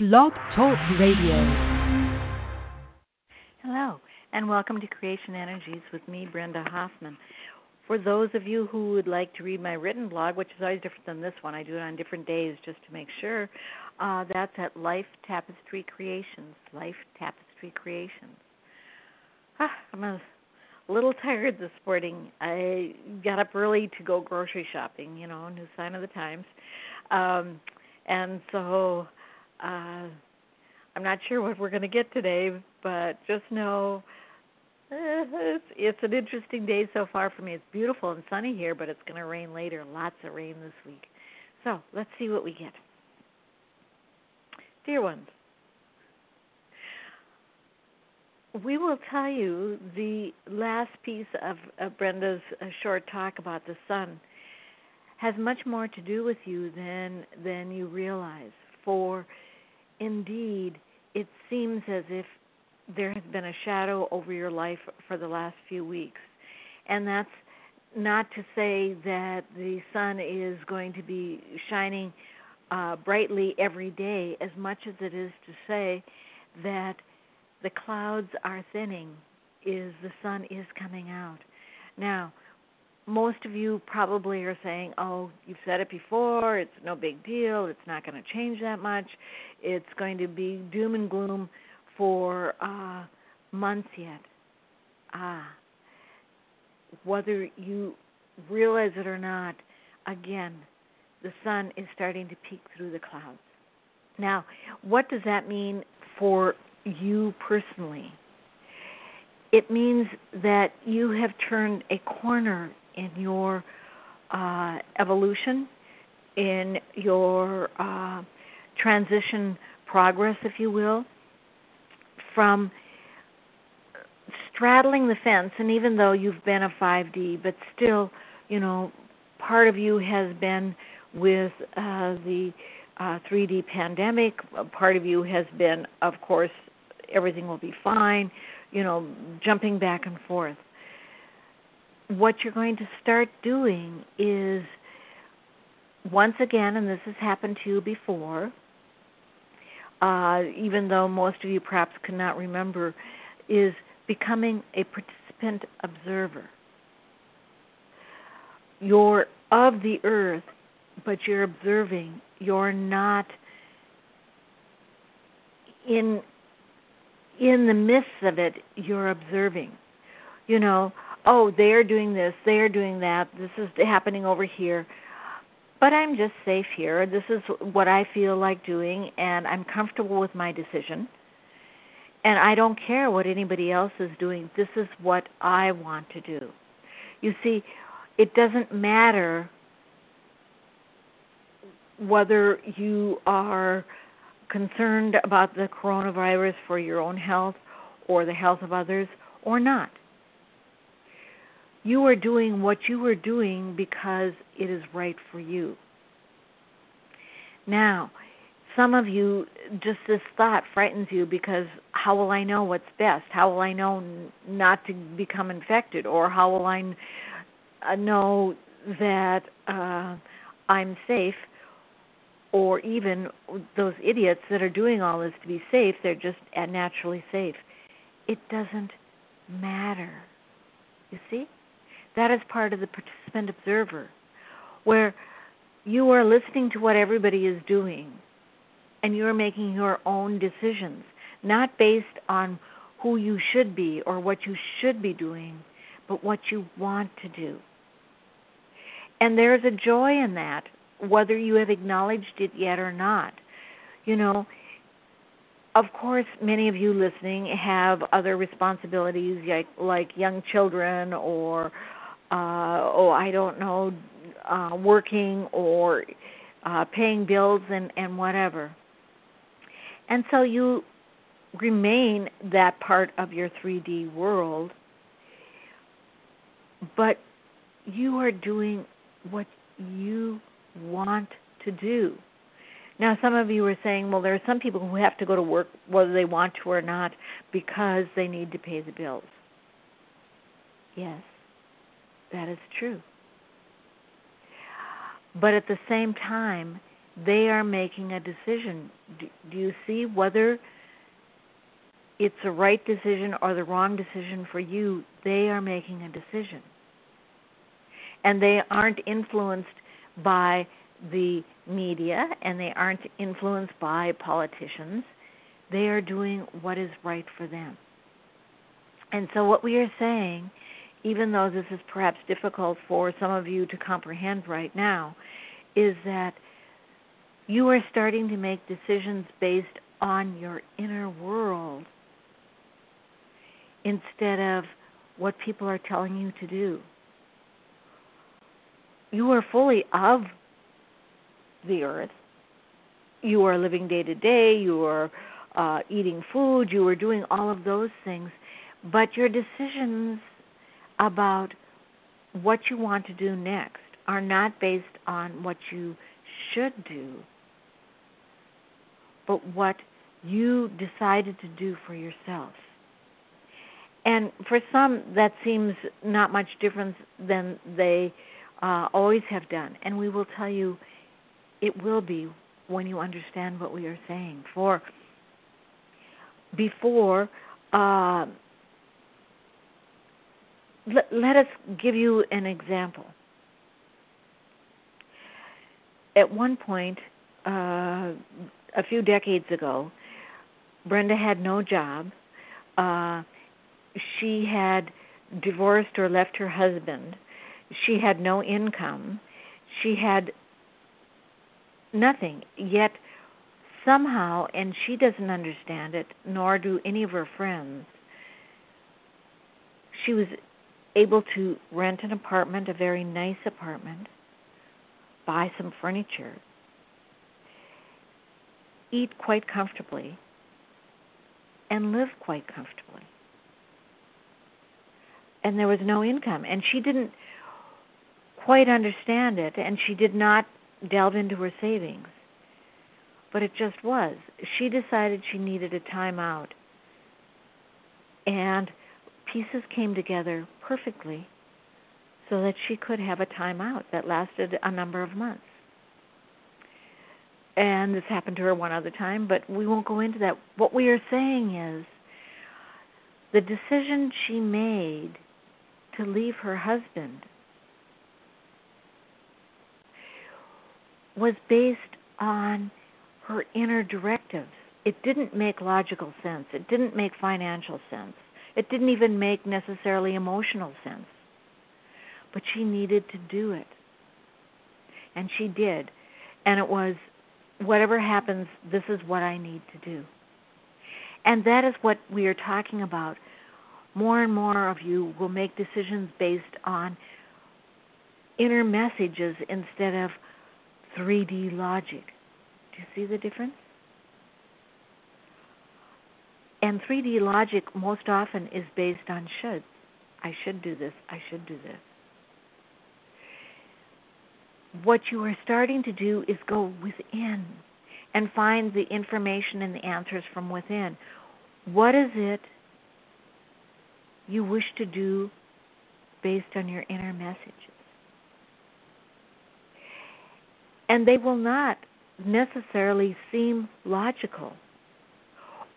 Blog Talk Radio. Hello, and welcome to Creation Energies with me, Brenda Hoffman. For those of you who would like to read my written blog, which is always different than this one, I do it on different days just to make sure, uh, that's at Life Tapestry Creations. Life Tapestry Creations. Ah, I'm a little tired this morning. I got up early to go grocery shopping, you know, new sign of the times. Um, and so uh, I'm not sure what we're going to get today, but just know uh, it's, it's an interesting day so far for me. It's beautiful and sunny here, but it's going to rain later. Lots of rain this week. So let's see what we get. Dear ones, we will tell you the last piece of, Brenda's uh, short talk about the sun has much more to do with you than than you realize. For indeed, it seems as if there has been a shadow over your life for the last few weeks. And that's not to say that the sun is going to be shining uh, brightly every day, as much as it is to say that the clouds are thinning, is the sun is coming out. Now, most of you probably are saying, "Oh, you've said it before. It's no big deal. It's not going to change that much. It's going to be doom and gloom for uh, months yet." Ah, whether you realize it or not, again, the sun is starting to peek through the clouds. Now, what does that mean for you personally? It means that you have turned a corner in your uh, evolution, in your uh, transition progress, if you will, from straddling the fence. And even though you've been a 5D, but still, you know, part of you has been with uh, the uh, 3D pandemic. Part of you has been, of course, everything will be fine, you know, jumping back and forth what you're going to start doing is once again, and this has happened to you before, uh, even though most of you perhaps cannot remember, is becoming a participant observer. You're of the earth, but you're observing. You're not in in the midst of it. You're observing. You know, oh, they're doing this, they're doing that, this is happening over here. But I'm just safe here. This is what I feel like doing, and I'm comfortable with my decision. And I don't care what anybody else is doing. This is what I want to do. You see, it doesn't matter whether you are concerned about the coronavirus for your own health or the health of others or not you are doing what you are doing because it is right for you. Now, some of you, just this thought frightens you because how will I know what's best? How will I know not to become infected? Or how will I uh, know that uh, I'm safe? Or even those idiots that are doing all this to be safe, they're just naturally safe. It doesn't matter. You see? That is part of the participant observer, where you are listening to what everybody is doing and you're making your own decisions, not based on who you should be or what you should be doing, but what you want to do. And there's a joy in that, whether you have acknowledged it yet or not. You know, of course, many of you listening have other responsibilities like, like young children or uh, oh, I don't know, uh, working or uh, paying bills and, and whatever. And so you remain that part of your 3D world, but you are doing what you want to do. Now, some of you are saying, well, there are some people who have to go to work whether they want to or not because they need to pay the bills. Yes. That is true. But at the same time, they are making a decision. Do, do you see whether it's a right decision or the wrong decision for you? They are making a decision. And they aren't influenced by the media and they aren't influenced by politicians. They are doing what is right for them. And so, what we are saying, even though this is perhaps difficult for some of you to comprehend right now, is that you are starting to make decisions based on your inner world instead of what people are telling you to do. You are fully of the earth. You are living day to day. You are uh, eating food. You are doing all of those things. But your decisions about what you want to do next are not based on what you should do, but what you decided to do for yourself. And for some, that seems not much different than they uh, always have done. And we will tell you it will be when you understand what we are saying. For before, uh, let, let us give you an example. At one point, uh, a few decades ago, Brenda had no job. Uh, she had divorced or left her husband. She had no income. She had nothing. Yet, somehow, and she doesn't understand it, nor do any of her friends, she was able to rent an apartment, a very nice apartment, buy some furniture, eat quite comfortably, and live quite comfortably. And there was no income. And she didn't quite understand it, and she did not delve into her savings. But it just was. She decided she needed a time out. And pieces came together perfectly so that she could have a time out that lasted a number of months. And this happened to her one other time, but we won't go into that. What we are saying is the decision she made to leave her husband was based on her inner directives. It didn't make logical sense. It didn't make financial sense. It didn't even make necessarily emotional sense. But she needed to do it. And she did. And it was whatever happens, this is what I need to do. And that is what we are talking about. More and more of you will make decisions based on inner messages instead of 3D logic. Do you see the difference? And 3D logic most often is based on should. I should do this. I should do this. What you are starting to do is go within and find the information and the answers from within. What is it you wish to do based on your inner messages? And they will not necessarily seem logical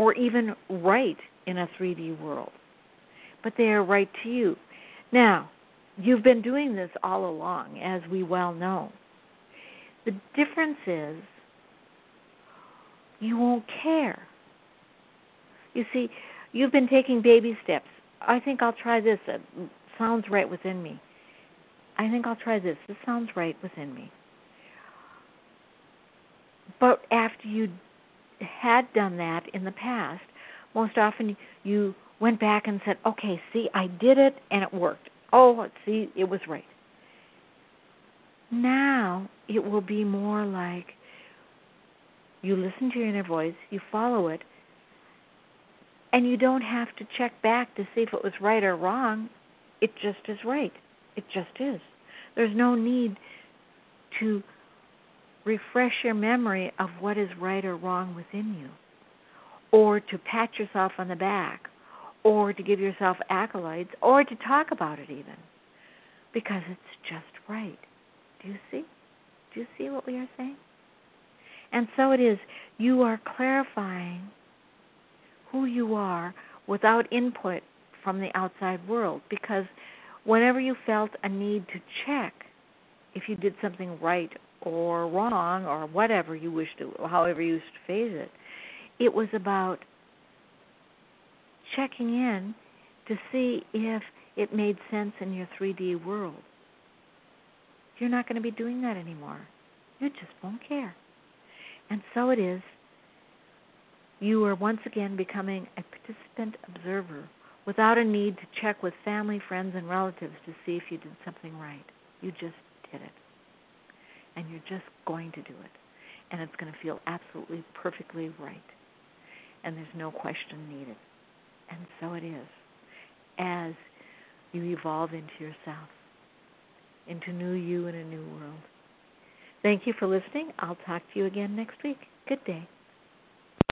or even right in a 3D world, but they are right to you. Now, you've been doing this all along, as we well know. The difference is you won't care. You see, you've been taking baby steps. I think I'll try this. It sounds right within me. I think I'll try this. This sounds right within me. But after you had done that in the past, most often you went back and said, okay, see, I did it and it worked. Oh, see, it was right. Now it will be more like you listen to your inner voice, you follow it, and you don't have to check back to see if it was right or wrong. It just is right. It just is. There's no need to refresh your memory of what is right or wrong within you, or to pat yourself on the back, or to give yourself accolades, or to talk about it even, because it's just right. Do you see? Do you see what we are saying? And so it is. You are clarifying who you are without input from the outside world because whenever you felt a need to check if you did something right or wrong or whatever you wish to however you wish to phase it it was about checking in to see if it made sense in your 3D world. You're not going to be doing that anymore. You just won't care. And so it is. You are once again becoming a participant observer without a need to check with family, friends, and relatives to see if you did something right. You just did it. You're just going to do it. And it's going to feel absolutely perfectly right. And there's no question needed. And so it is. As you evolve into yourself, into new you in a new world. Thank you for listening. I'll talk to you again next week. Good day.